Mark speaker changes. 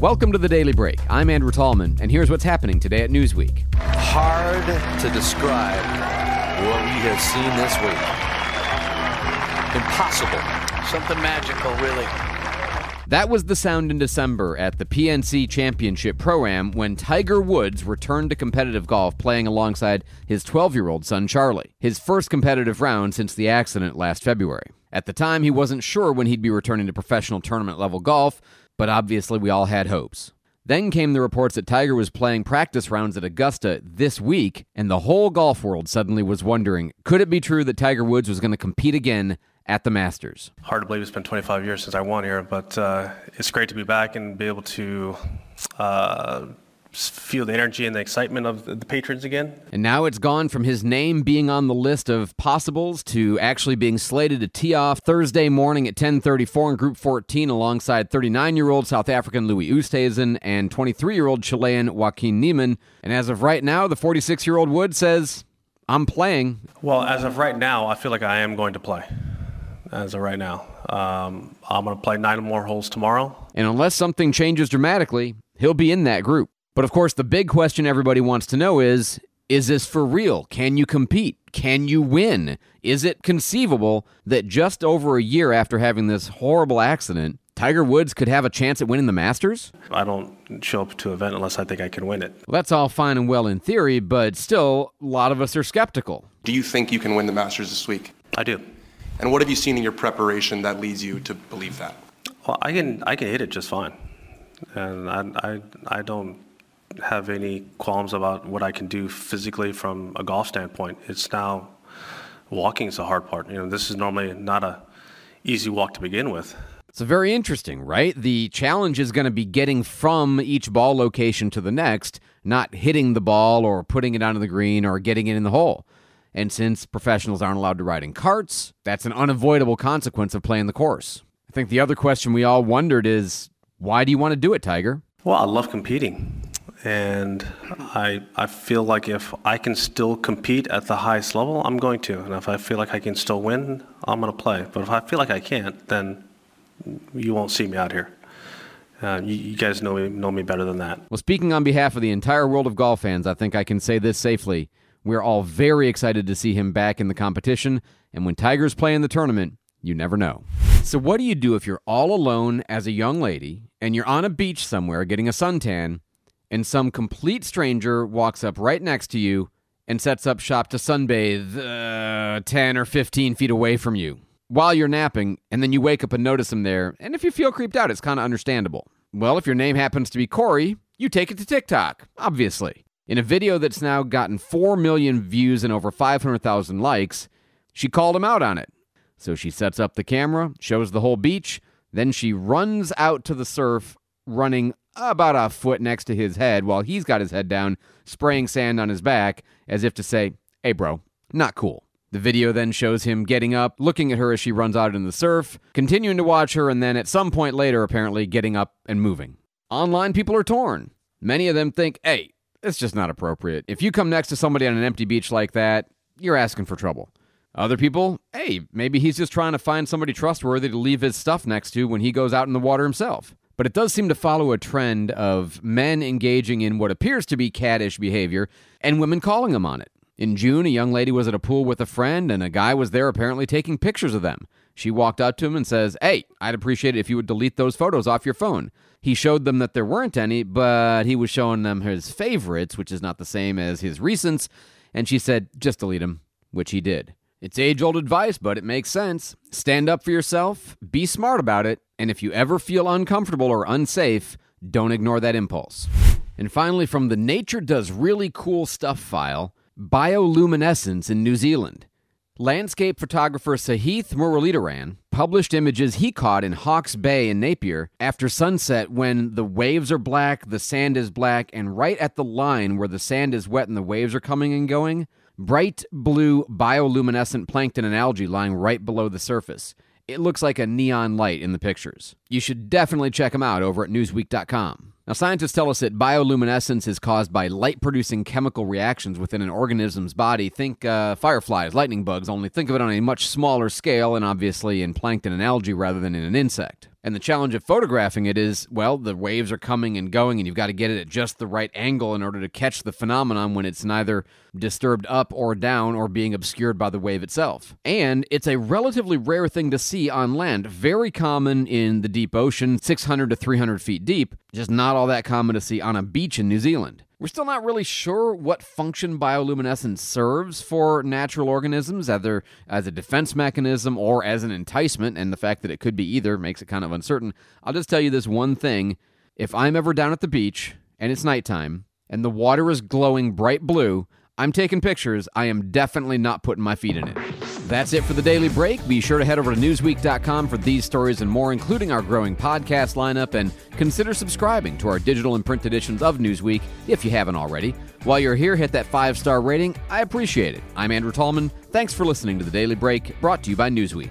Speaker 1: Welcome to the Daily Break. I'm Andrew Tallman, and here's what's happening today at Newsweek.
Speaker 2: Hard to describe what we have seen this week. Impossible.
Speaker 3: Something magical, really.
Speaker 1: That was the sound in December at the PNC Championship Pro Am when Tiger Woods returned to competitive golf playing alongside his 12 year old son Charlie, his first competitive round since the accident last February. At the time, he wasn't sure when he'd be returning to professional tournament level golf, but obviously we all had hopes. Then came the reports that Tiger was playing practice rounds at Augusta this week, and the whole golf world suddenly was wondering could it be true that Tiger Woods was going to compete again at the Masters?
Speaker 4: Hard to believe it's been 25 years since I won here, but uh, it's great to be back and be able to uh, feel the energy and the excitement of the patrons again.
Speaker 1: And now it's gone from his name being on the list of possibles to actually being slated to tee off Thursday morning at 10:34 in Group 14 alongside 39-year-old South African Louis Oosthuizen and 23-year-old Chilean Joaquin Niemann. And as of right now, the 46-year-old Wood says, "I'm playing."
Speaker 4: Well, as of right now, I feel like I am going to play. As of right now, um, I'm going to play nine more holes tomorrow.
Speaker 1: And unless something changes dramatically, he'll be in that group. But of course, the big question everybody wants to know is is this for real? Can you compete? Can you win? Is it conceivable that just over a year after having this horrible accident, Tiger Woods could have a chance at winning the Masters?
Speaker 4: I don't show up to an event unless I think I can win it.
Speaker 1: Well, that's all fine and well in theory, but still, a lot of us are skeptical.
Speaker 5: Do you think you can win the Masters this week?
Speaker 4: I do.
Speaker 5: And what have you seen in your preparation that leads you to believe that?
Speaker 4: Well, I can I can hit it just fine, and I I, I don't have any qualms about what I can do physically from a golf standpoint. It's now walking is the hard part. You know, this is normally not a easy walk to begin with.
Speaker 1: It's very interesting, right? The challenge is going to be getting from each ball location to the next, not hitting the ball or putting it onto the green or getting it in the hole. And since professionals aren't allowed to ride in carts, that's an unavoidable consequence of playing the course. I think the other question we all wondered is why do you want to do it, Tiger?
Speaker 4: Well, I love competing and I I feel like if I can still compete at the highest level, I'm going to, and if I feel like I can still win, I'm going to play. But if I feel like I can't, then you won't see me out here. Uh, you, you, guys know me know me better than that.
Speaker 1: Well, speaking on behalf of the entire world of golf fans, I think I can say this safely: we're all very excited to see him back in the competition. And when Tigers play in the tournament, you never know. So, what do you do if you're all alone as a young lady and you're on a beach somewhere getting a suntan? And some complete stranger walks up right next to you and sets up shop to sunbathe uh, 10 or 15 feet away from you while you're napping, and then you wake up and notice him there. And if you feel creeped out, it's kind of understandable. Well, if your name happens to be Corey, you take it to TikTok, obviously. In a video that's now gotten 4 million views and over 500,000 likes, she called him out on it. So she sets up the camera, shows the whole beach, then she runs out to the surf, running about a foot next to his head while he's got his head down, spraying sand on his back, as if to say, hey, bro, not cool. The video then shows him getting up, looking at her as she runs out in the surf, continuing to watch her, and then at some point later, apparently getting up and moving. Online people are torn. Many of them think, hey, it's just not appropriate. If you come next to somebody on an empty beach like that, you're asking for trouble. Other people, hey, maybe he's just trying to find somebody trustworthy to leave his stuff next to when he goes out in the water himself. But it does seem to follow a trend of men engaging in what appears to be caddish behavior and women calling them on it. In June, a young lady was at a pool with a friend, and a guy was there apparently taking pictures of them. She walked up to him and says, Hey, I'd appreciate it if you would delete those photos off your phone. He showed them that there weren't any, but he was showing them his favorites, which is not the same as his recents, and she said, Just delete them, which he did. It's age old advice, but it makes sense. Stand up for yourself, be smart about it, and if you ever feel uncomfortable or unsafe, don't ignore that impulse. And finally, from the Nature Does Really Cool Stuff file, bioluminescence in New Zealand. Landscape photographer Sahith Muralidharan published images he caught in Hawke's Bay in Napier after sunset when the waves are black, the sand is black, and right at the line where the sand is wet and the waves are coming and going, bright blue bioluminescent plankton and algae lying right below the surface. It looks like a neon light in the pictures. You should definitely check them out over at Newsweek.com. Now, scientists tell us that bioluminescence is caused by light producing chemical reactions within an organism's body. Think uh, fireflies, lightning bugs, only think of it on a much smaller scale and obviously in plankton and algae rather than in an insect. And the challenge of photographing it is, well, the waves are coming and going, and you've got to get it at just the right angle in order to catch the phenomenon when it's neither disturbed up or down or being obscured by the wave itself. And it's a relatively rare thing to see on land, very common in the deep ocean, 600 to 300 feet deep, just not all that common to see on a beach in New Zealand. We're still not really sure what function bioluminescence serves for natural organisms, either as a defense mechanism or as an enticement, and the fact that it could be either makes it kind of uncertain. I'll just tell you this one thing. If I'm ever down at the beach and it's nighttime and the water is glowing bright blue, I'm taking pictures. I am definitely not putting my feet in it. That's it for the daily break. Be sure to head over to Newsweek.com for these stories and more, including our growing podcast lineup, and consider subscribing to our digital and print editions of Newsweek if you haven't already. While you're here, hit that five star rating. I appreciate it. I'm Andrew Tallman. Thanks for listening to the Daily Break, brought to you by Newsweek.